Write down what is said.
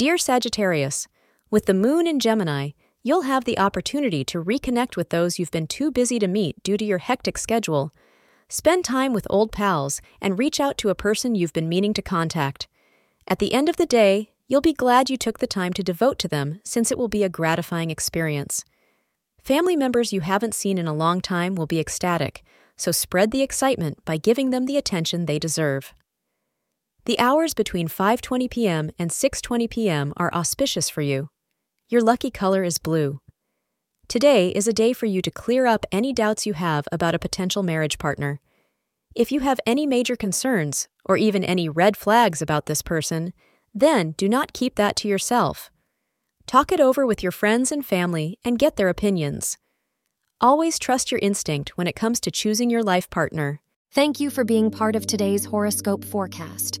Dear Sagittarius, with the moon in Gemini, you'll have the opportunity to reconnect with those you've been too busy to meet due to your hectic schedule. Spend time with old pals and reach out to a person you've been meaning to contact. At the end of the day, you'll be glad you took the time to devote to them since it will be a gratifying experience. Family members you haven't seen in a long time will be ecstatic, so spread the excitement by giving them the attention they deserve. The hours between 5:20 p.m. and 6:20 p.m. are auspicious for you. Your lucky color is blue. Today is a day for you to clear up any doubts you have about a potential marriage partner. If you have any major concerns, or even any red flags about this person, then do not keep that to yourself. Talk it over with your friends and family and get their opinions. Always trust your instinct when it comes to choosing your life partner. Thank you for being part of today's horoscope forecast.